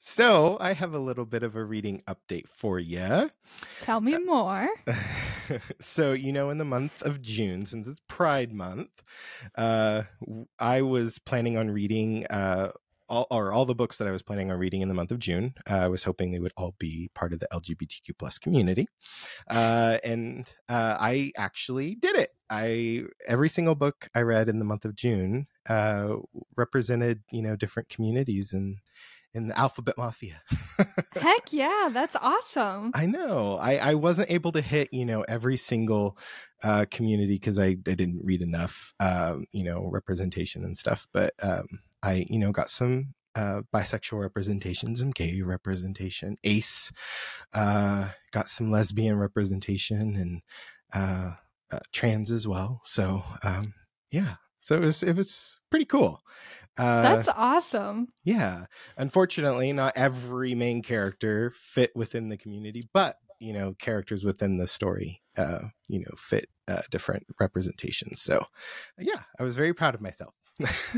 So, I have a little bit of a reading update for you. Tell me more. so, you know, in the month of June, since it's Pride Month, uh, I was planning on reading uh, all or all the books that I was planning on reading in the month of June. Uh, I was hoping they would all be part of the LGBTQ plus community, uh, and uh, I actually did it. I every single book I read in the month of June uh, represented you know different communities and in the alphabet mafia heck yeah that's awesome i know i i wasn't able to hit you know every single uh community because I, I didn't read enough um you know representation and stuff but um I, you know, got some uh, bisexual representation, some gay representation, ace, uh, got some lesbian representation and uh, uh, trans as well. So um, yeah, so it was it was pretty cool. Uh, That's awesome. Yeah, unfortunately, not every main character fit within the community, but you know, characters within the story, uh, you know, fit uh, different representations. So yeah, I was very proud of myself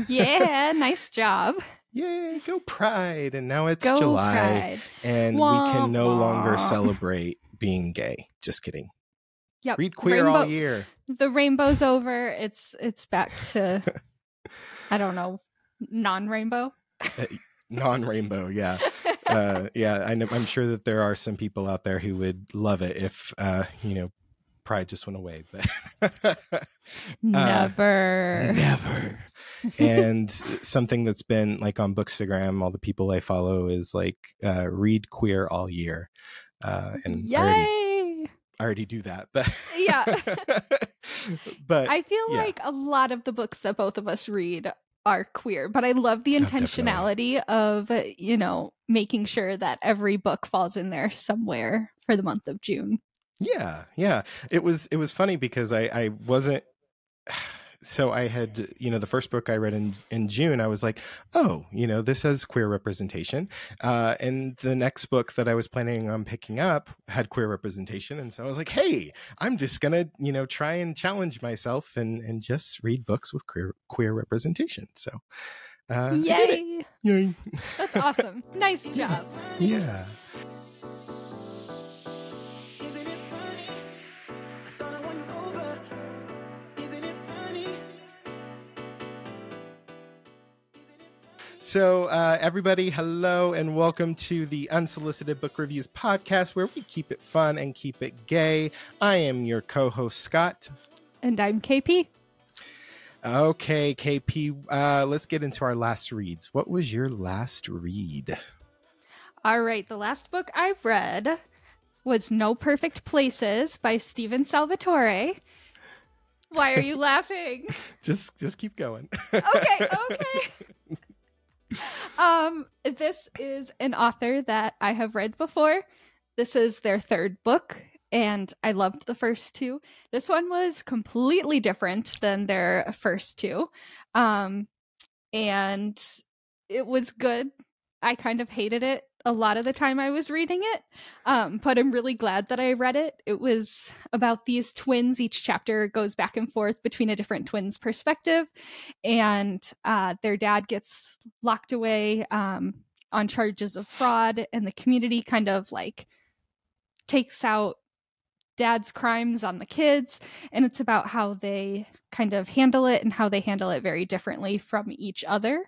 yeah, nice job. Yay, go Pride. And now it's go July. Pride. And wah, we can no wah. longer celebrate being gay. Just kidding. Yep. Read queer Rainbow, all year. The rainbow's over. It's it's back to I don't know, non-rainbow. Uh, non-rainbow, yeah. Uh, yeah, I am sure that there are some people out there who would love it if uh, you know pride just went away but never uh, never and something that's been like on bookstagram all the people i follow is like uh, read queer all year uh, and Yay! I already, I already do that but yeah but i feel yeah. like a lot of the books that both of us read are queer but i love the oh, intentionality oh, of you know making sure that every book falls in there somewhere for the month of june yeah, yeah. It was it was funny because I I wasn't so I had you know the first book I read in in June I was like oh you know this has queer representation. Uh, and the next book that I was planning on picking up had queer representation. And so I was like hey I'm just gonna you know try and challenge myself and and just read books with queer queer representation. So uh, yay. Yay. That's awesome. Nice job. Yeah. So, uh, everybody, hello and welcome to the Unsolicited Book Reviews podcast, where we keep it fun and keep it gay. I am your co host, Scott. And I'm KP. Okay, KP, uh, let's get into our last reads. What was your last read? All right, the last book I've read was No Perfect Places by Steven Salvatore. Why are you laughing? just just keep going. okay, okay um, this is an author that I have read before. This is their third book, and I loved the first two. This one was completely different than their first two. Um, and it was good. I kind of hated it a lot of the time I was reading it. Um, but I'm really glad that I read it. It was about these twins. Each chapter goes back and forth between a different twin's perspective, and uh, their dad gets locked away um, on charges of fraud, and the community kind of like takes out dad's crimes on the kids and it's about how they kind of handle it and how they handle it very differently from each other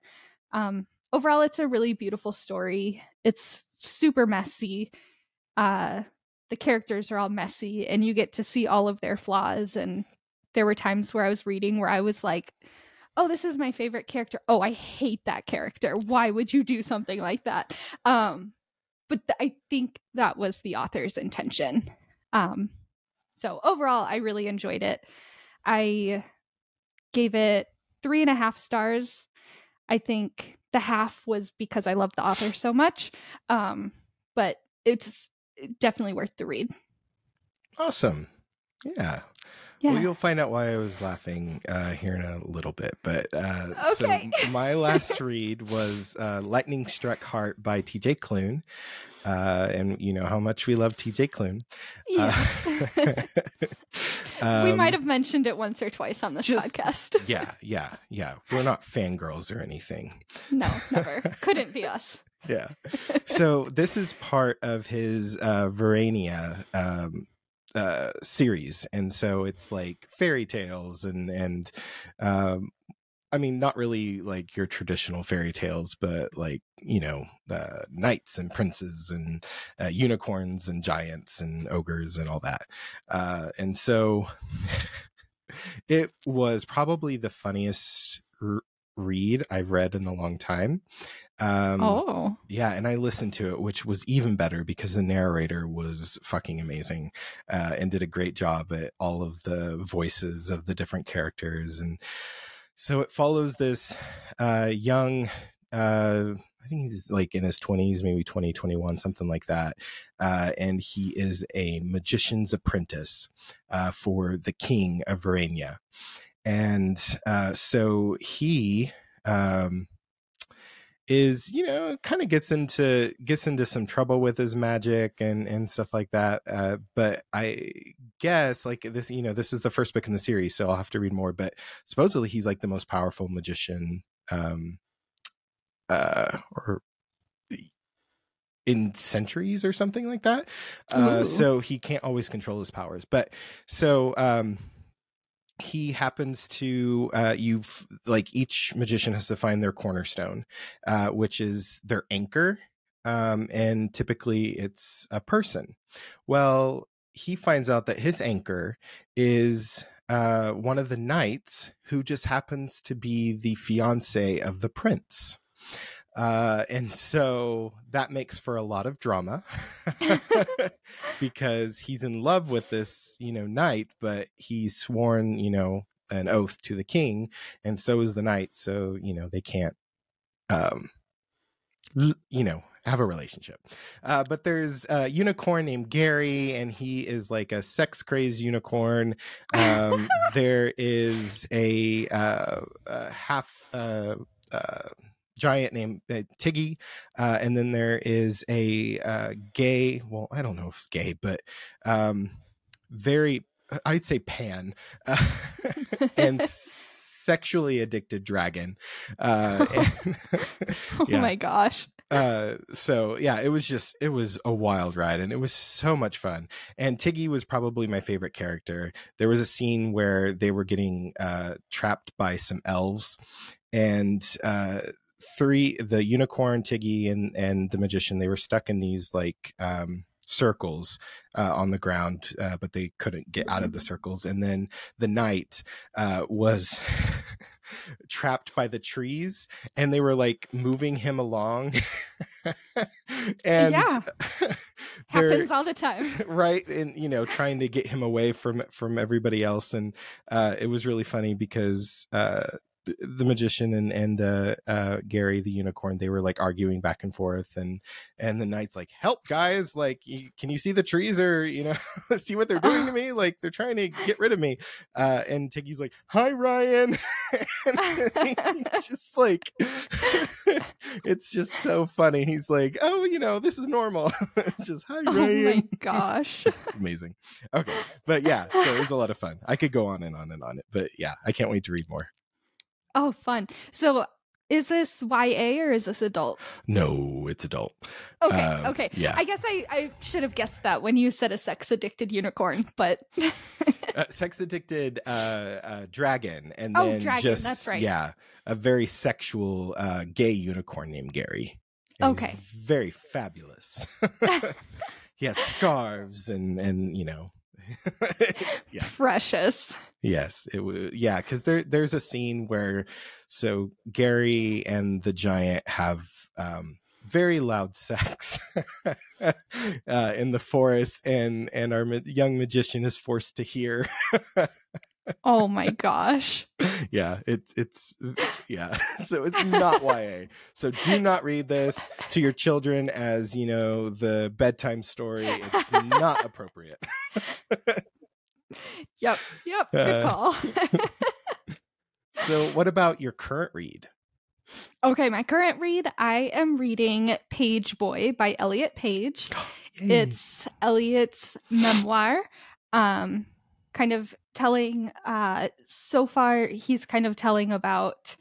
um, overall it's a really beautiful story it's super messy uh the characters are all messy and you get to see all of their flaws and there were times where i was reading where i was like oh this is my favorite character. Oh i hate that character. Why would you do something like that? Um but th- i think that was the author's intention. Um so overall i really enjoyed it. I gave it three and a half stars. I think the half was because I love the author so much. Um, but it's definitely worth the read. Awesome. Yeah. Yeah. Well, you'll find out why I was laughing uh, here in a little bit. But uh, okay. so my last read was uh, Lightning Struck Heart by TJ Klune. Uh, and you know how much we love TJ Klune. Yes. um, we might have mentioned it once or twice on this just, podcast. yeah, yeah, yeah. We're not fangirls or anything. No, never. Couldn't be us. yeah. So this is part of his uh Verania um uh series and so it's like fairy tales and and um I mean, not really like your traditional fairy tales, but like you know, uh, knights and princes and uh, unicorns and giants and ogres and all that. Uh, and so, it was probably the funniest read I've read in a long time. Um, oh, yeah, and I listened to it, which was even better because the narrator was fucking amazing uh, and did a great job at all of the voices of the different characters and so it follows this uh, young uh, I think he's like in his 20s, maybe 20, 21, something like that. Uh, and he is a magician's apprentice uh, for the king of Verania. And uh, so he um, is, you know, kind of gets into gets into some trouble with his magic and and stuff like that. Uh, but I guess like this, you know, this is the first book in the series, so I'll have to read more. But supposedly he's like the most powerful magician um, uh, or in centuries or something like that. Uh, so he can't always control his powers. But so um, he happens to uh, you've like each magician has to find their cornerstone, uh, which is their anchor. Um, and typically it's a person. Well, he finds out that his anchor is uh, one of the knights who just happens to be the fiance of the prince. Uh, and so that makes for a lot of drama because he's in love with this, you know, knight, but he's sworn, you know, an oath to the king, and so is the knight. So, you know, they can't, um, l- you know, have a relationship. Uh, but there's a unicorn named Gary, and he is like a sex crazed unicorn. Um, there is a, uh, a half uh, uh, giant named uh, Tiggy, uh, and then there is a uh, gay. Well, I don't know if it's gay, but um, very, I'd say pan, uh, and sexually addicted dragon. Uh, and, oh yeah. my gosh. uh so yeah it was just it was a wild ride and it was so much fun and tiggy was probably my favorite character there was a scene where they were getting uh trapped by some elves and uh three the unicorn tiggy and and the magician they were stuck in these like um circles uh, on the ground uh, but they couldn't get out of the circles and then the knight uh, was trapped by the trees and they were like moving him along and Yeah. Happens all the time. right and you know trying to get him away from from everybody else and uh it was really funny because uh the magician and and uh, uh Gary the unicorn they were like arguing back and forth and and the knight's like help guys like you, can you see the trees or you know see what they're doing to me like they're trying to get rid of me uh and Tiggy's like hi Ryan just like it's just so funny he's like oh you know this is normal just hi Ryan Oh my gosh. it's amazing. Okay, but yeah, so it was a lot of fun. I could go on and on and on it, but yeah, I can't wait to read more. Oh, fun. So is this YA or is this adult? No, it's adult. Okay, Um, okay. yeah. I guess I, I should have guessed that when you said a sex addicted unicorn, but Uh, sex addicted uh, uh, dragon, and Oh, then dragon, just that's right. yeah, a very sexual uh, gay unicorn named Gary. And Okay. very fabulous. he has scarves and and you know. yeah. precious. Yes, it. Yeah, because there there's a scene where so Gary and the giant have um, very loud sex uh, in the forest, and and our ma- young magician is forced to hear. Oh my gosh. yeah, it's it's yeah. So it's not YA. So do not read this to your children as you know the bedtime story. It's not appropriate. Yep, yep. Good Uh, call. so what about your current read? okay, my current read, I am reading Pageboy by Elliot Page. It's Elliot's memoir. Um, kind of telling uh so far he's kind of telling about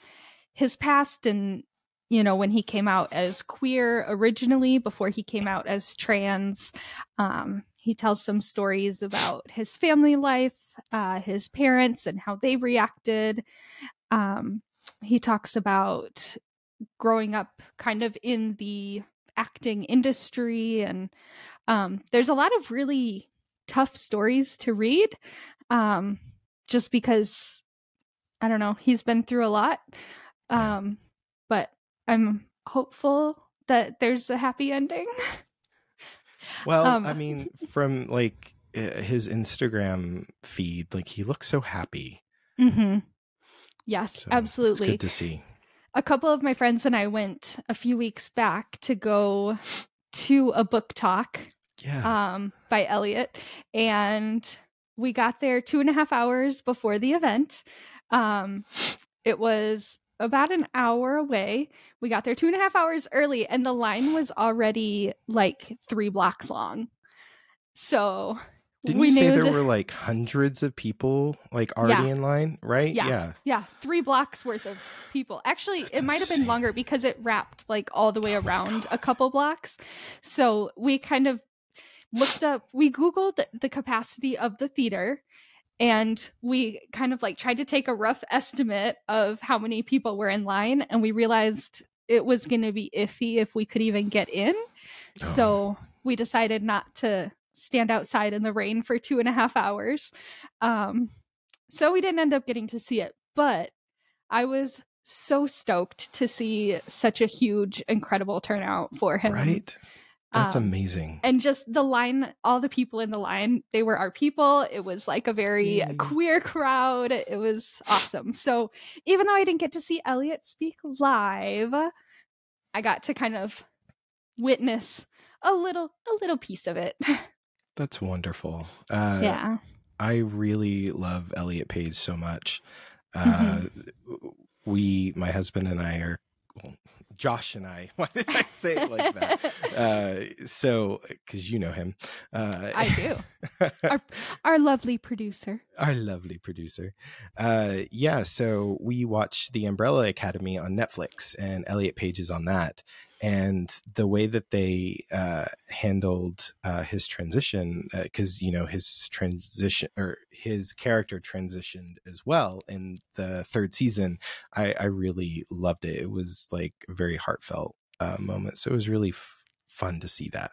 his past and you know, when he came out as queer originally, before he came out as trans. Um, he tells some stories about his family life, uh, his parents, and how they reacted. Um, he talks about growing up kind of in the acting industry, and um, there's a lot of really tough stories to read um, just because I don't know, he's been through a lot. Um, but I'm hopeful that there's a happy ending. Well, um, I mean, from like his Instagram feed, like he looks so happy. Mm-hmm. Yes, so absolutely. good to see. A couple of my friends and I went a few weeks back to go to a book talk. Yeah. Um, by Elliot. and we got there two and a half hours before the event. Um, it was about an hour away. We got there two and a half hours early, and the line was already like three blocks long. So didn't we you say there the... were like hundreds of people like already yeah. in line, right? Yeah. yeah. Yeah. Three blocks worth of people. Actually, That's it might have been longer because it wrapped like all the way oh around a couple blocks. So we kind of looked up, we Googled the capacity of the theater and we kind of like tried to take a rough estimate of how many people were in line and we realized it was going to be iffy if we could even get in. Oh. so we decided not to stand outside in the rain for two and a half hours. Um, so we didn't end up getting to see it but i was so stoked to see such a huge incredible turnout for him. Right that's um, amazing. And just the line, all the people in the line, they were our people. It was like a very mm. queer crowd. It was awesome. So even though I didn't get to see Elliot speak live, I got to kind of witness a little a little piece of it. That's wonderful. Uh, yeah. I really love Elliot Page so much. Uh, mm-hmm. We, my husband and I are well, Josh and I. Why did I say it like that? uh, so, because you know him, uh, I do. our, our lovely producer. Our lovely producer. Uh, yeah. So we watched The Umbrella Academy on Netflix, and Elliot Page is on that and the way that they uh, handled uh, his transition, because uh, you know his transition or his character transitioned as well in the third season, I, I really loved it. It was like a very heartfelt uh, moment, so it was really f- fun to see that.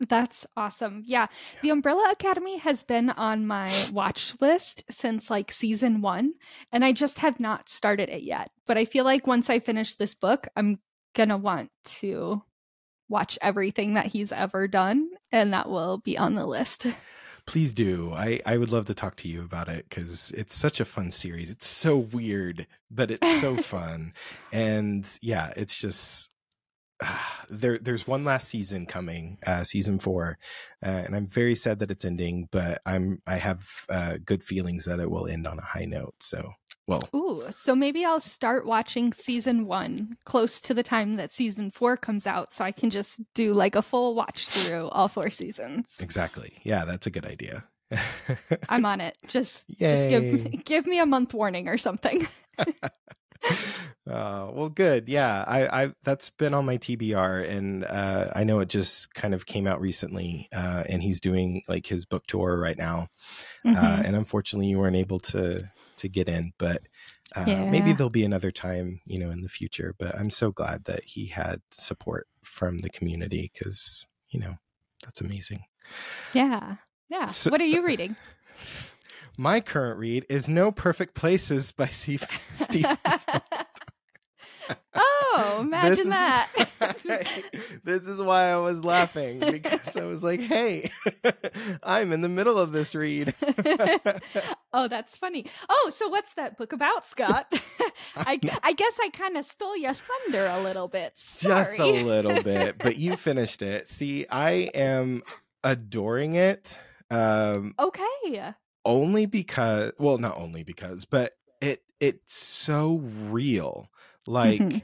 That's awesome. Yeah. yeah. The Umbrella Academy has been on my watch list since like season one, and I just have not started it yet. But I feel like once I finish this book, I'm gonna want to watch everything that he's ever done, and that will be on the list. Please do. I, I would love to talk to you about it because it's such a fun series. It's so weird, but it's so fun. And yeah, it's just there. There's one last season coming, uh, season four, uh, and I'm very sad that it's ending. But I'm I have uh, good feelings that it will end on a high note. So well, ooh, so maybe I'll start watching season one close to the time that season four comes out, so I can just do like a full watch through all four seasons. Exactly. Yeah, that's a good idea. I'm on it. Just, Yay. just give give me a month warning or something. uh, well, good. Yeah, I, I that's been on my TBR, and uh, I know it just kind of came out recently, uh, and he's doing like his book tour right now. Uh, mm-hmm. and unfortunately, you weren't able to to get in, but uh, yeah. maybe there'll be another time, you know, in the future. But I'm so glad that he had support from the community because, you know, that's amazing. Yeah. Yeah. So, what are you reading? My current read is No Perfect Places by Steve, Steven Oh, imagine this that. Why, this is why I was laughing because I was like, hey, I'm in the middle of this read. oh, that's funny. Oh, so what's that book about, Scott? I, I guess I kind of stole your thunder a little bit. Sorry. Just a little bit, but you finished it. See, I am adoring it. Um, okay. Only because, well, not only because, but it it's so real like mm-hmm.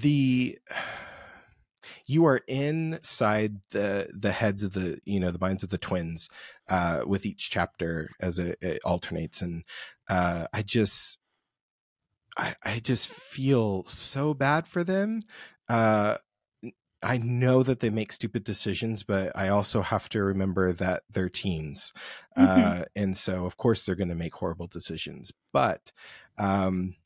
the you are inside the the heads of the you know the minds of the twins uh with each chapter as it, it alternates and uh i just I, I just feel so bad for them. Uh, I know that they make stupid decisions, but I also have to remember that they're teens. Mm-hmm. Uh, and so, of course, they're going to make horrible decisions. But um,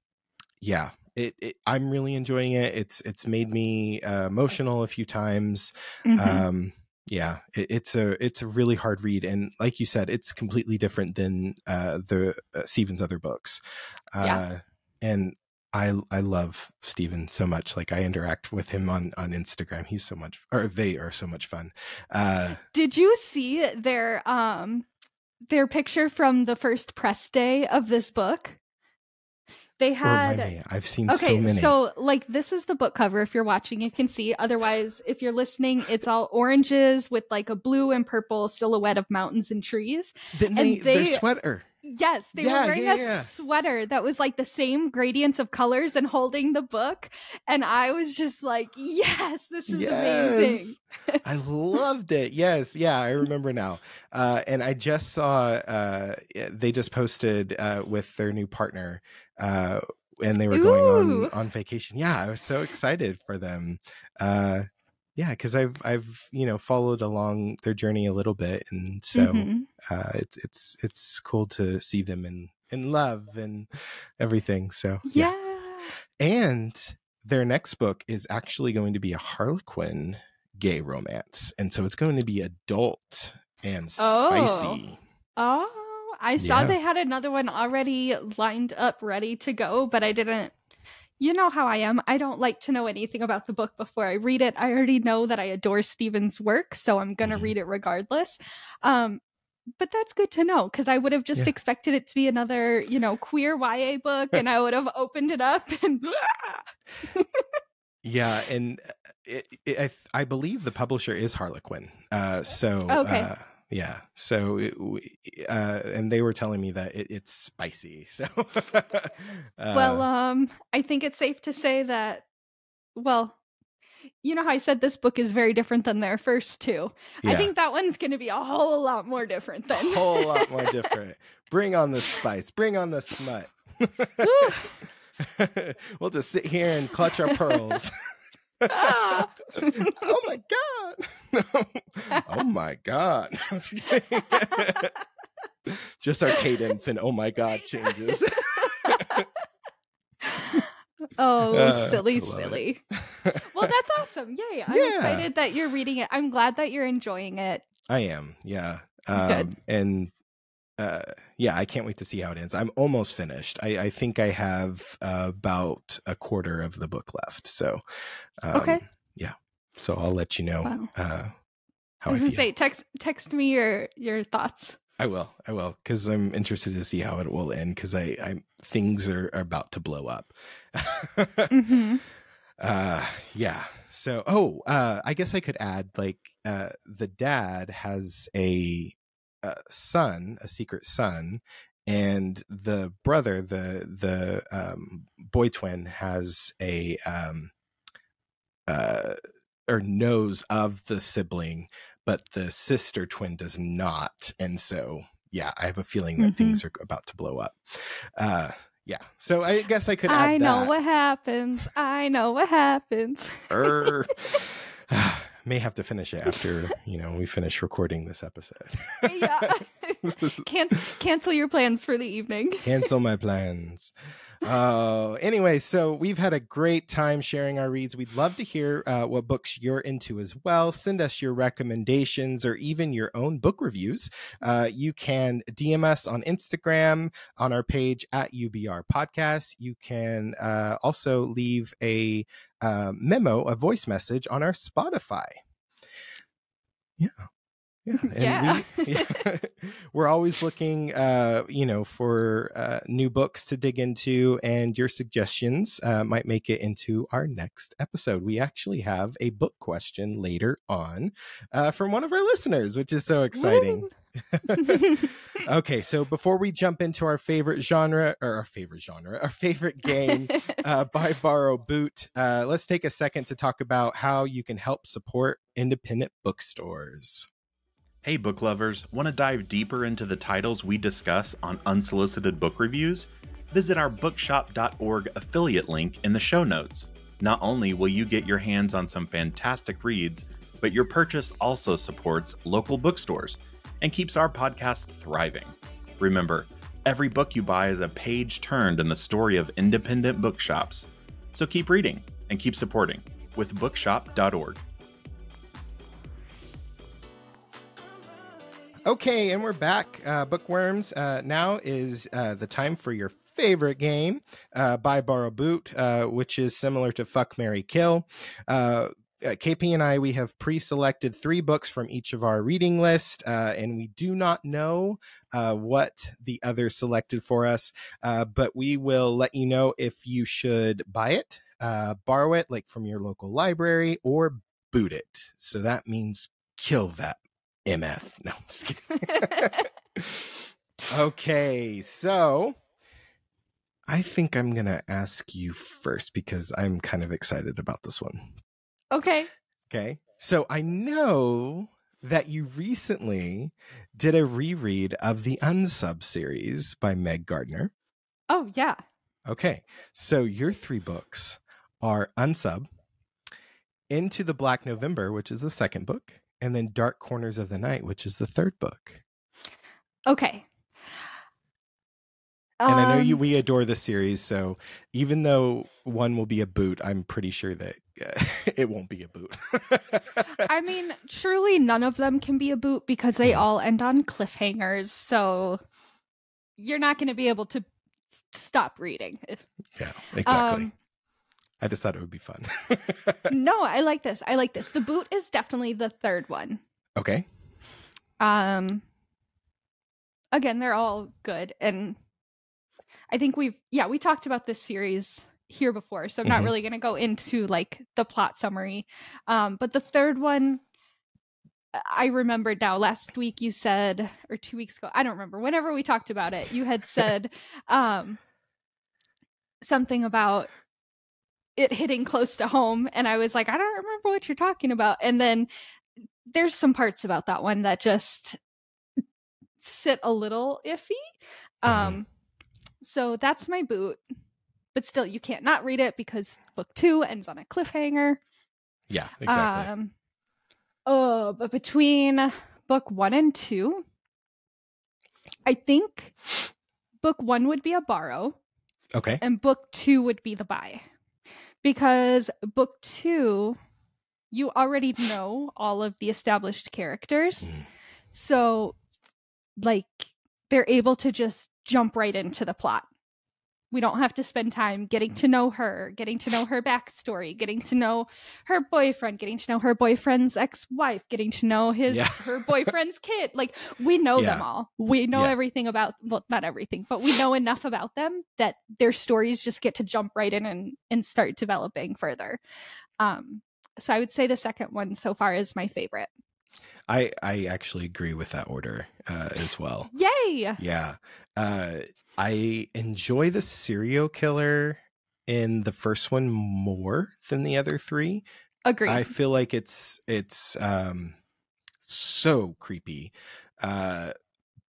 yeah, it, it, I'm really enjoying it. It's it's made me uh, emotional a few times. Mm-hmm. Um, yeah, it, it's a it's a really hard read, and like you said, it's completely different than uh, the uh, Steven's other books. yeah. Uh, and I I love Steven so much. Like I interact with him on on Instagram. He's so much or they are so much fun. Uh Did you see their um their picture from the first press day of this book? They had I've seen okay, so many. So like this is the book cover. If you're watching, you can see. Otherwise, if you're listening, it's all oranges with like a blue and purple silhouette of mountains and trees. Then and they, they, their sweater. Yes, they yeah, were wearing yeah, a yeah. sweater that was like the same gradients of colors and holding the book. And I was just like, yes, this is yes. amazing. I loved it. Yes. Yeah, I remember now. Uh, and I just saw uh, they just posted uh, with their new partner uh, and they were Ooh. going on on vacation. Yeah, I was so excited for them. Yeah because i've i've you know followed along their journey a little bit and so mm-hmm. uh, it's it's it's cool to see them in in love and everything so yeah. yeah and their next book is actually going to be a harlequin gay romance and so it's going to be adult and spicy oh, oh I saw yeah. they had another one already lined up ready to go, but I didn't you know how I am. I don't like to know anything about the book before I read it. I already know that I adore Steven's work, so I'm going to mm-hmm. read it regardless. Um, but that's good to know because I would have just yeah. expected it to be another, you know, queer YA book, and I would have opened it up and. yeah, and uh, it, it, I, I, believe the publisher is Harlequin. Uh, so okay. Uh, yeah so it, uh and they were telling me that it, it's spicy so uh, well um i think it's safe to say that well you know how i said this book is very different than their first two? Yeah. i think that one's going to be a whole lot more different than a whole lot more different. Bring on the spice bring on the smut. We'll just sit here and clutch our pearls oh my god! oh my god! Just our cadence and oh my god changes. oh, uh, silly, silly. well, that's awesome! Yay! I'm yeah. excited that you're reading it. I'm glad that you're enjoying it. I am. Yeah. Um, and uh, yeah, I can't wait to see how it ends. I'm almost finished. I, I think I have uh, about a quarter of the book left. So, um, okay, yeah. So I'll let you know wow. uh, how I was I gonna say text text me your your thoughts. I will. I will because I'm interested to see how it will end because I I'm things are, are about to blow up. mm-hmm. Uh, yeah. So, oh, uh, I guess I could add like uh, the dad has a a son, a secret son, and the brother, the the um, boy twin, has a um, uh, or knows of the sibling, but the sister twin does not, and so yeah, I have a feeling that mm-hmm. things are about to blow up. Uh, yeah, so I guess I could. I know that. what happens. I know what happens. er, may have to finish it after you know we finish recording this episode. yeah, Can- cancel your plans for the evening. cancel my plans. Uh, anyway, so we've had a great time sharing our reads. We'd love to hear uh, what books you're into as well. Send us your recommendations or even your own book reviews. Uh, you can DM us on Instagram on our page at UBR Podcast. You can uh, also leave a uh, memo, a voice message on our Spotify. Yeah. Yeah, and yeah. We, yeah. we're always looking, uh, you know, for uh, new books to dig into, and your suggestions uh, might make it into our next episode. We actually have a book question later on uh, from one of our listeners, which is so exciting. okay, so before we jump into our favorite genre, or our favorite genre, our favorite game, uh, buy, borrow, boot, uh, let's take a second to talk about how you can help support independent bookstores. Hey, book lovers, want to dive deeper into the titles we discuss on unsolicited book reviews? visit our bookshop.org affiliate link in the show notes. Not only will you get your hands on some fantastic reads, but your purchase also supports local bookstores and keeps our podcast thriving. Remember, every book you buy is a page turned in the story of independent bookshops. So keep reading and keep supporting with bookshop.org. Okay, and we're back. Uh, Bookworms. Uh, now is uh, the time for your favorite game, uh, Buy Borrow Boot, uh, which is similar to Fuck Marry Kill. Uh, KP and I, we have pre selected three books from each of our reading list, and we do not know what the other selected for us, but we will let you know if you should buy it, borrow it, like from your local library, or boot it. So that means kill that MF. No, just kidding. okay, so I think I'm going to ask you first because I'm kind of excited about this one. Okay. Okay. So I know that you recently did a reread of the Unsub series by Meg Gardiner. Oh, yeah. Okay. So your three books are Unsub, Into the Black Nowhere, which is the second book, and then Dark Corners of the Night, which is the third book. Okay. And um, I know you um we adore the series, so even though one will be a boot, I'm pretty sure that uh, it won't be a boot. I mean, truly none of them can be a boot because they mm-hmm. all end on cliffhangers, so you're not going to be able to stop reading. Yeah, exactly. Um, I just thought it would be fun. no, I like this. I like this. The boot is definitely the third one. Okay. Um again, they're all good and I think we've yeah, we talked about this series here before, so I'm not mm-hmm. really going to go into like the plot summary. Um but the third one I remembered now last week you said or 2 weeks ago, I don't remember. Whenever we talked about it, you had said um something about it hitting close to home and i was like i don't remember what you're talking about. And then there's some parts about that one that just sit a little iffy. Mm-hmm. um so that's my boot but still you can't not read it because book two ends on a cliffhanger. Yeah exactly. Um oh but between book one and two i think book one would be a borrow okay. and book two would be the buy because book two, you already know all of the established characters. Mm. So, like, they're able to just jump right into the plot. We don't have to spend time getting to know her, getting to know her backstory, getting to know her boyfriend, getting to know her boyfriend's ex-wife, getting to know his yeah. her boyfriend's kid. Like we know yeah. them all. We know yeah. everything about well, not everything, but we know enough about them that their stories just get to jump right in and and start developing further. Um, so I would say the second one so far is my favorite. I I actually agree with that order uh, as well. Yay! Yeah, uh, I enjoy the serial killer in the first one more than the other three. Agree. I feel like it's it's um so creepy. Uh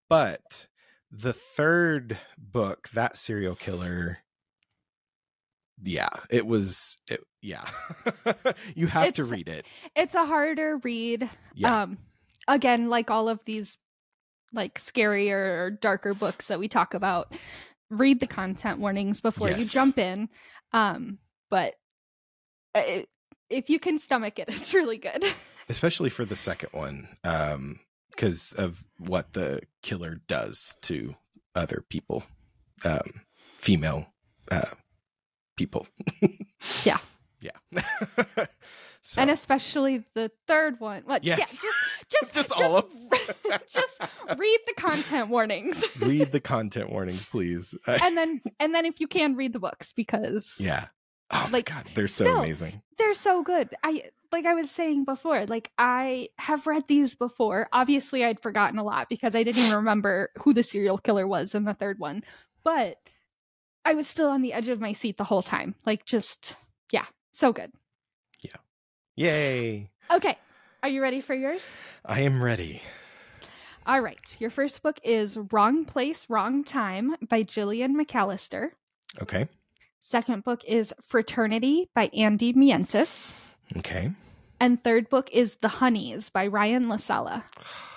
but the third book, that serial killer yeah, it was it, yeah. you have it's, to read it. It's a harder read. Yeah. Um again, like all of these like scarier or darker books that we talk about, read the content warnings before yes. you jump in. Um, but it, if you can stomach it, it's really good. Especially for the second one, um, because of what the killer does to other people, um, female uh, people. yeah. Yeah. So. And especially the third one. What? Yes. Yeah, just just just, just all of just read the content warnings. read the content warnings, please. and then and then if you can read the books because Yeah. Oh like god, they're so still, amazing. They're so good. I like I was saying before, like I have read these before. Obviously I'd forgotten a lot because I didn't even remember who the serial killer was in the third one. But I was still on the edge of my seat the whole time. Like just yeah, so good. Yeah. Yay. Okay. Are you ready for yours? I am ready. All right. Your first book is Wrong Place, Wrong Time by Gillian McAllister. Okay. Second book is Fraternity by Andy Mientus. Okay. And third book is The Honeys by Ryan LaSala.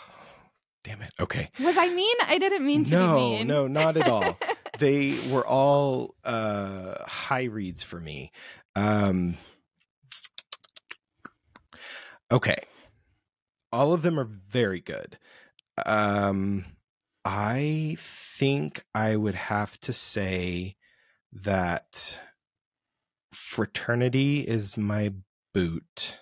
Damn it. Okay. Was I mean? I didn't mean to no, be mean. No, not at all. they were all uh high reads for me. Um Okay. All of them are very good. Um I think I would have to say that fraternity is my boot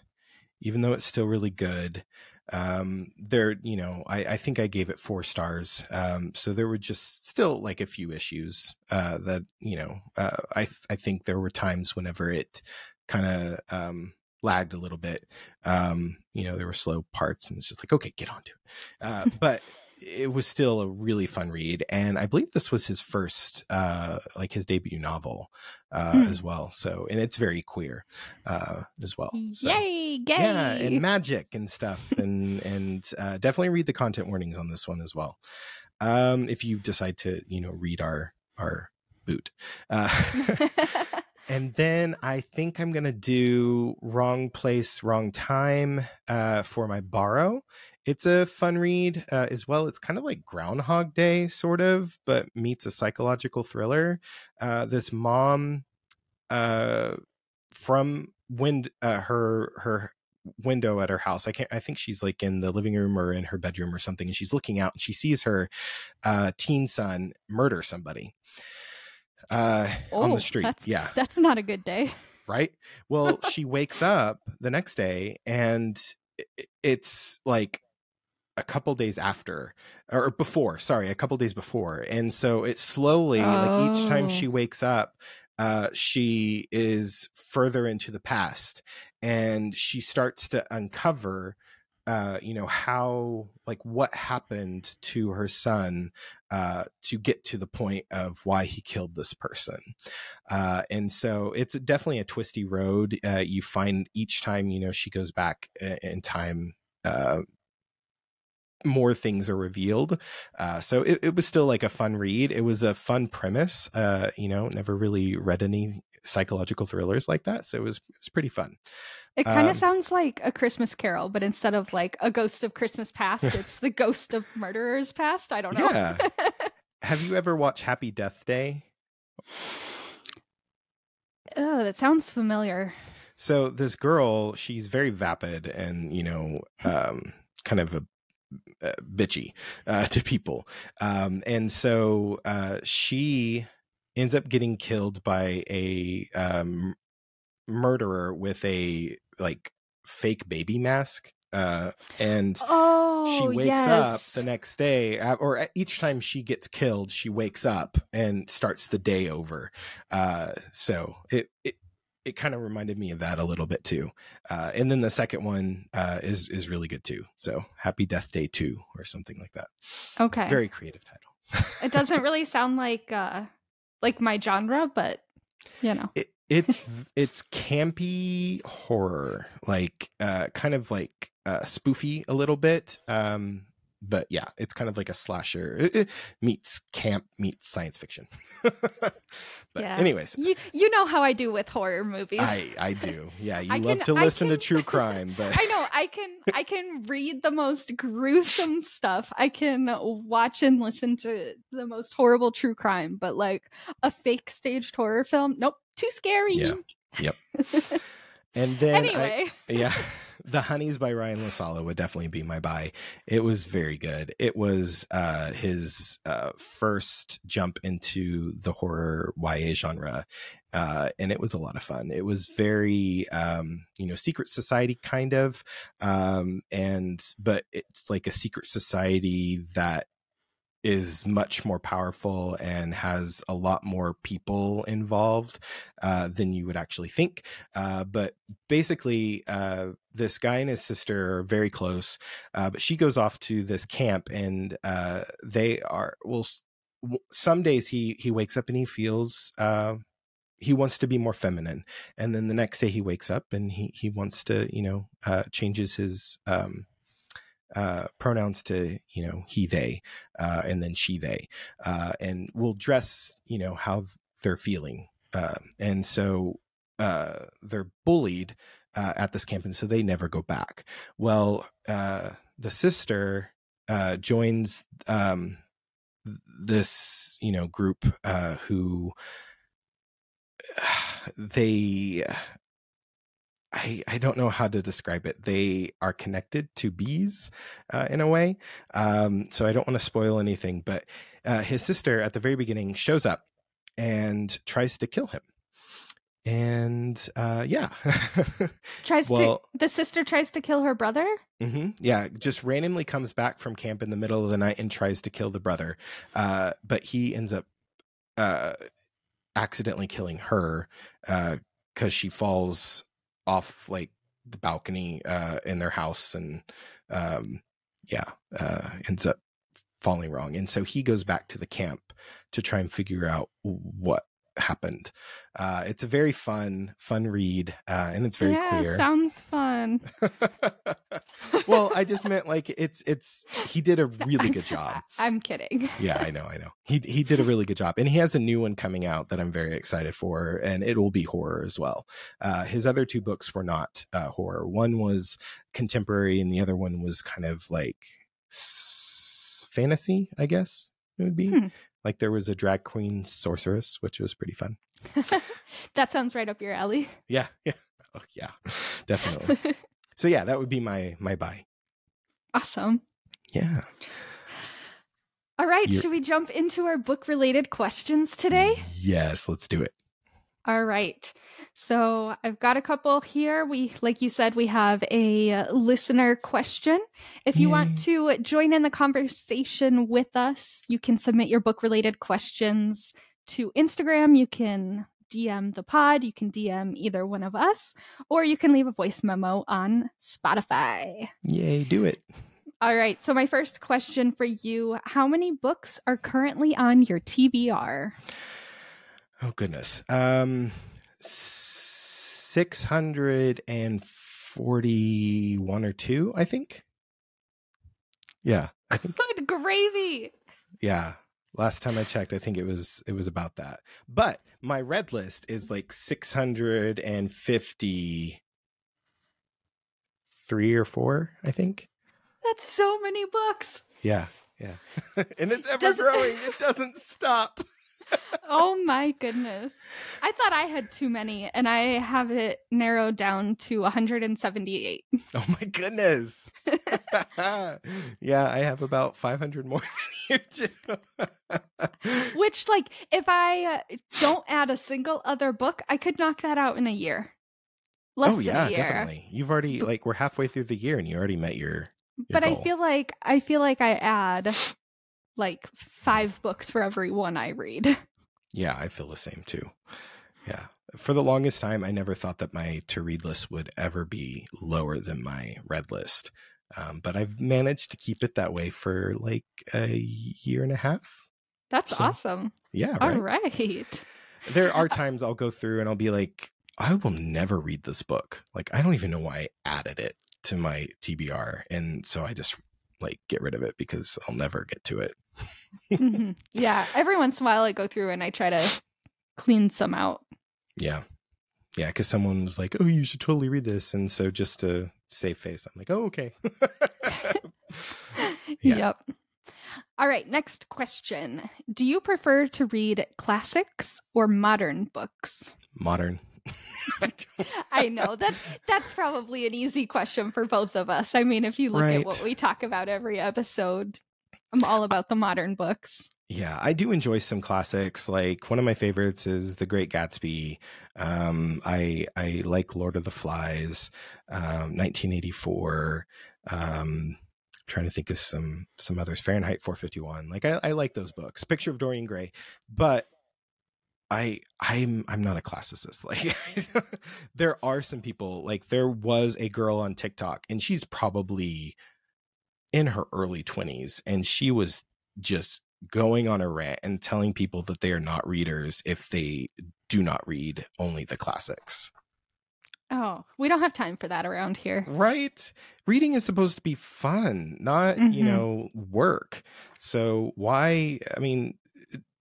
even though it's still really good um there you know I, I think i gave it four stars. Um so there were just still like a few issues uh that you know uh i th- i think there were times whenever it kind of um lagged a little bit. Um you know there were slow parts and it's just like okay get on to it. Uh but it was still a really fun read and i believe this was his first uh like his debut novel uh Hmm. as well so and it's very queer uh as well so Yay, gay. yeah and magic and stuff and and uh definitely read the content warnings on this one as well um if you decide to you know read our our boot uh and then i think i'm gonna do wrong place wrong time uh for my borrow it's a fun read uh, as well it's kind of like groundhog day sort of but meets a psychological thriller uh this mom uh from wind uh, her her window at her house i can't i think she's like in the living room or in her bedroom or something and she's looking out and she sees her uh teen son murder somebody uh on Oh, the street that's- yeah That's not a good day. right well she wakes up the next day and it's like a couple days after or before sorry a couple days before and so it slowly like each time Oh. she wakes up uh she is further into the past and she starts to uncover uh you know how like what happened to her son uh to get to the point of why he killed this person uh and so it's definitely a twisty road uh you find each time you know she goes back in time uh more things are revealed uh so it, it was still like a fun read it was a fun premise uh you know never really read any psychological thrillers like that so it was it was pretty fun It kind of Um, sounds like a Christmas carol, but instead of like a ghost of Christmas past, it's the ghost of murderers past. I don't know. Yeah. have you ever watched happy death day oh, that sounds familiar. so this girl she's very vapid and you know um kind of a uh, bitchy uh, to people um and so uh she ends up getting killed by a um murderer with a like fake baby mask uh and Oh, she wakes yes. up the next day uh, or each time she gets killed she wakes up and starts the day over uh so it it, it kind of reminded me of that a little bit too uh and then the second one uh is is really good too so happy death day 2 or something like that Okay. very creative title it doesn't really sound like uh like my genre, but you know. it, it's it's campy horror like uh kind of like uh spoofy a little bit um but yeah it's kind of like a slasher it, it meets camp meets science fiction but Yeah. anyways You you know how I do with horror movies. i i do yeah you I love can- to I listen to true crime but I know I can I can read the most gruesome stuff. I can watch and listen to the most horrible true crime, but like a fake staged horror film, nope, too scary. Yeah. and then I- anyway, yeah the honeys by ryan lasala would definitely be my buy. It was very good. It was uh his uh first jump into the horror ya genre uh and it was a lot of fun. It was very um you know secret society kind of um and but it's like a secret society that is much more powerful and has a lot more people involved uh, than you would actually think. Uh, but basically, uh, this guy and his sister are very close, uh, but she goes off to this camp, and uh, they are well. Some days he he wakes up and he feels. Uh, he wants to be more feminine and then the next day he wakes up and he he wants to you know changes his um uh, pronouns to you know he they uh, and then she they uh, and will dress you know how they're feeling uh, and so uh, they're bullied uh, at this camp and so they never go back. Well the sister joins um, this you know group who they I, I don't know how to describe it. They are connected to bees uh, in a way. Um, so I don't want to spoil anything, but uh, his sister at the very beginning shows up and tries to kill him. And uh, yeah. tries Well- to the sister tries to kill her brother. hmm Yeah, just randomly comes back from camp in the middle of the night and tries to kill the brother. Uh, but he ends up uh, accidentally killing her because she falls off like the balcony uh, in their house and um, yeah, uh, ends up falling wrong. And so he goes back to the camp to try and figure out what happened. Uh, it's a very fun, fun read, uh, and it's very yeah, queer. sounds fun. well, I just meant like it's it's he did a really good job. I'm kidding. Yeah, I know, I know. He he did a really good job, and he has a new one coming out that I'm very excited for, and it will be horror as well. Uh, his other two books were not uh, horror. One was contemporary, and the other one was kind of like s- fantasy, I guess it would be. Hmm. Like there was a drag queen sorceress, which was pretty fun. that sounds right up your alley. Yeah, yeah, oh, yeah, definitely. so yeah, that would be my my buy. awesome. Yeah. All right, You're- should we jump into our book related questions today? Yes, let's do it. All right. So I've got a couple here. We, like you said, we have a listener question. If you want to join in the conversation with us, you can submit your book related questions to Instagram. You can DM the pod, you can DM either one of us, or you can leave a voice memo on Spotify. Yay, do it. All right. So, my first question for you How many books are currently on your TBR? Oh goodness. Um six hundred and forty one or two, I think. Yeah, I think Good gravy. yeah. Last time I checked, I think it was it was about that. But my read list is like six hundred and fifty three or four, I think. That's so many books. Yeah, yeah. and it's ever Does- growing. It doesn't stop. Oh my goodness. I thought I had too many and I have it narrowed down to 178. Oh my goodness. yeah, I have about 500 more than you do. Which, like, if I uh, don't add a single other book, I could knock that out in a year. Less oh than yeah, a year. definitely. You've already like we're halfway through the year and you already met your, your But I feel like I feel like I add like five books for every one I read. Yeah, I feel the same too. Yeah. For the longest time I never thought that my to read list would ever be lower than my read list. Um, but I've managed to keep it that way for like a year and a half. That's So, awesome. Yeah, All right. right. there are times I'll go through and I'll be like, I will never read this book. Like, I don't even know why I added it to my TBR. And so I just like get rid of it because I'll never get to it. Mhm. Yeah. Every once in a while I go through and I try to clean some out. Yeah. Yeah. Cause someone was like, oh, you should totally read this. And so just to save face, I'm like, oh, okay. Yeah. Yep. All right, next question. Do you prefer to read classics or modern books? Modern. I I know that's that's probably an easy question for both of us. I mean, if you look at what we talk about every episode, I'm all about the modern books. Yeah, I do enjoy some classics. Like one of my favorites is The Great Gatsby. Um, I I like Lord of the Flies, um, 1984. Um, I'm trying to think of some some others. Fahrenheit 451. Like I, I like those books. Picture of Dorian Gray, but I I'm I'm not a classicist. Like there are some people. Like there was a girl on TikTok, and she's probably in her early 20s, and she was just going on a rant and telling people that they are not readers if they do not read only the classics. Oh, we don't have time for that around here. Right? Reading is supposed to be fun, not, you Mhm. know, work. So why, I mean,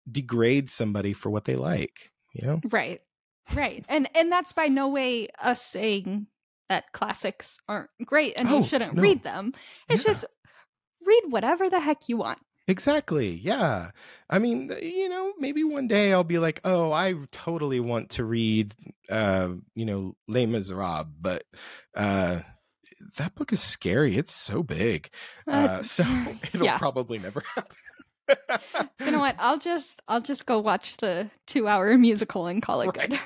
degrade somebody for what they like, you know? Right. Right. And and that's by no way us saying that classics aren't great and Oh, you shouldn't no. read them. It's Yeah. just read whatever the heck you want. Exactly. Yeah. I mean, you know, maybe one day I'll be like, "Oh, I totally want to read uh, you know, Les Miserables, but uh that book is scary. It's so big. Uh, so it'll yeah. probably never happen. You know what? I'll just I'll just go watch the 2-hour musical and call it good.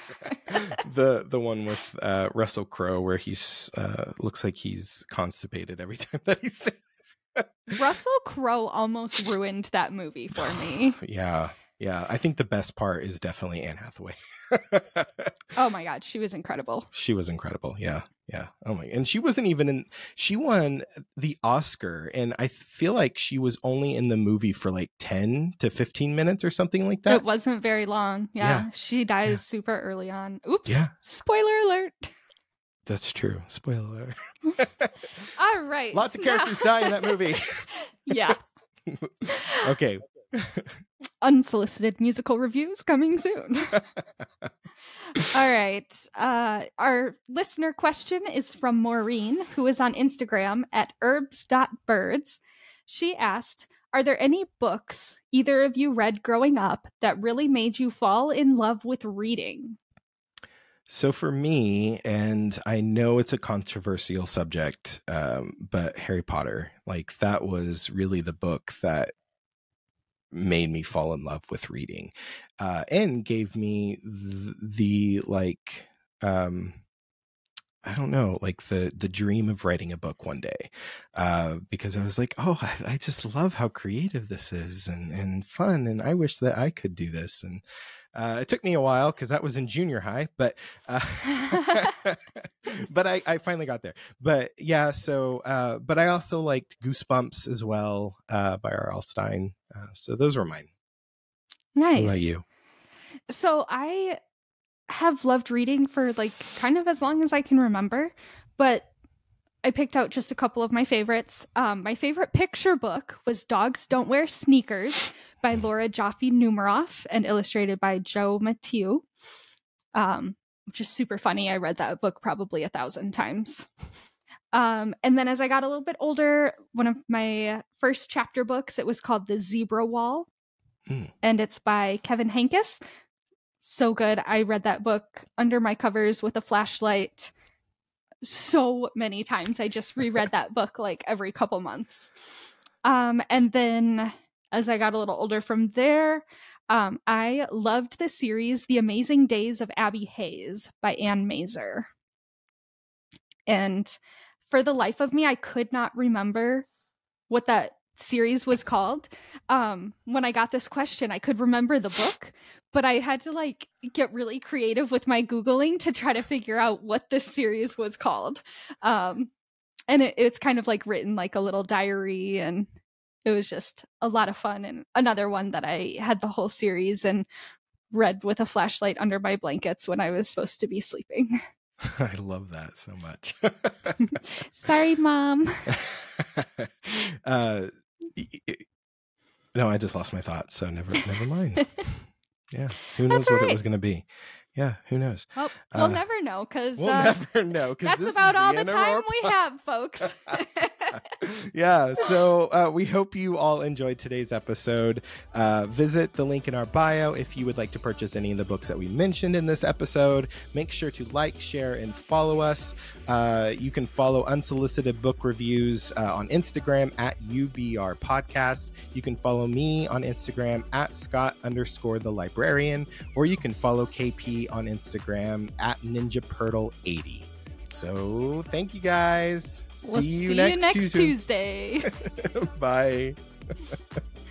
the the one with uh Russell Crowe where he's uh looks like he's constipated every time that he sings. Russell Crowe almost ruined that movie for me. Yeah. Yeah. I think the best part is definitely Anne Hathaway. Oh my god, she was incredible. she was incredible. Yeah. Yeah. Oh my and she wasn't even in she won the Oscar and I feel like she was only in the movie for like 10 to 15 minutes or something like that. It wasn't very long. Yeah. Yeah. She dies Yeah. super early on. Oops. Yeah. Spoiler alert. That's true. Spoiler. All right. Lots of characters die in that movie. yeah. okay. Unsolicited musical reviews coming soon. All right. Uh, our listener question is from Maureen, who is on Instagram at herbs.birds. She asked, Are there any books either of you read growing up that really made you fall in love with reading? So for me, and I know it's a controversial subject, um, but Harry Potter, like that was really the book that made me fall in love with reading, uh, and gave me the, the like, um, I don't know, like the the dream of writing a book one day, uh, because I was like, oh, I, I just love how creative this is and and fun, and I wish that I could do this and. Uh, it took me a while because that was in junior high, but uh, but I, I finally got there. But yeah, so uh, but I also liked Goosebumps as well uh, by R.L. Stine. Uh, so those were mine. nice. What about you? So I have loved reading for like kind of as long as I can remember, but I picked out just a couple of my favorites. Um, my favorite picture book was Dogs Don't Wear Sneakers by Laura Joffe Numeroff and illustrated by Joe Mathieu, um, which is super funny. I read that book probably a thousand times. Um, and then as I got a little bit older, one of my first chapter books, it was called The Zebra Wall. Mm. And it's by Kevin Henkes. So good. I read that book under my covers with a flashlight so many times. I just reread that book like every couple months. Um, and then as I got a little older from there, um, I loved the series The Amazing Days of Abby Hayes by Anne Mazer. And for the life of me, I could not remember what that series was called. Um, when I got this question, I could remember the book, but I had to like get really creative with my Googling to try to figure out what this series was called. Um, and it, it's kind of like written like a little diary and it was just a lot of fun and another one that I had the whole series and read with a flashlight under my blankets when I was supposed to be sleeping. I love that so much. Sorry, mom. uh, no, I just lost my thoughts, so never, never mind. Yeah, who knows what it was going to be? Yeah, who knows? Well, we'll Uh, never know because We'll uh, never know. 'cause that's about all the our time we have, folks. yeah so uh, we hope you all enjoyed today's episode uh, visit the link in our bio if you would like to purchase any of the books that we mentioned in this episode make sure to like share and follow us uh, you can follow unsolicited book reviews uh, on instagram at ubr podcast you can follow me on instagram at scott underscore the librarian or you can follow kp on instagram at ninja pirtle 80 so thank you guys we'll see you see next, you next Tuesday. Tuesday. Bye.